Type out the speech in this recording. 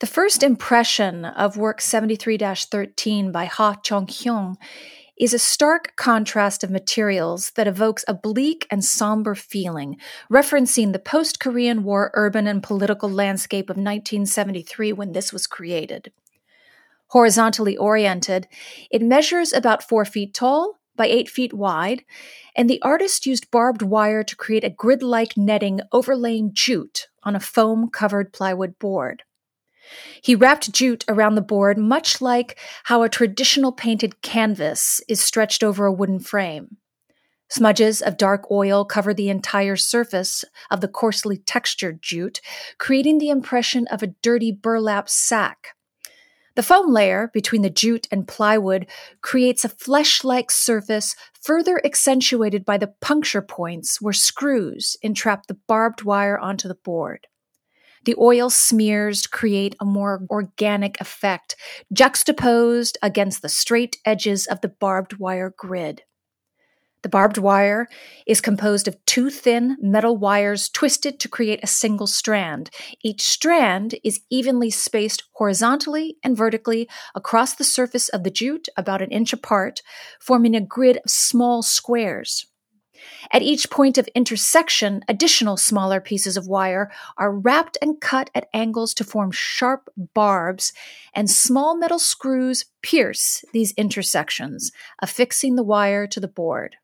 The first impression of work 73 13 by Ha Chong-Hyun is a stark contrast of materials that evokes a bleak and somber feeling, referencing the post Korean War urban and political landscape of 1973 when this was created. Horizontally oriented, it measures about four feet tall by eight feet wide, and the artist used barbed wire to create a grid like netting overlaying jute on a foam covered plywood board. Ha wrapped jute around the board, much like how a traditional painted canvas is stretched over a wooden frame. Smudges of dark oil cover the entire surface of the coarsely textured jute, creating the impression of a dirty burlap sack. The foam layer between the jute and plywood creates a flesh like surface, further accentuated by the puncture points where screws entrap the barbed wire onto the board. The oil smears create a more organic effect, juxtaposed against the straight edges of the barbed wire grid. The barbed wire is composed of two thin metal wires twisted to create a single strand. Each strand is evenly spaced horizontally and vertically across the surface of the jute, about an inch apart, forming a grid of small squares. At each point of intersection, additional smaller pieces of wire are wrapped and cut at angles to form sharp barbs, and small metal screws pierce these intersections, affixing the wire to the board.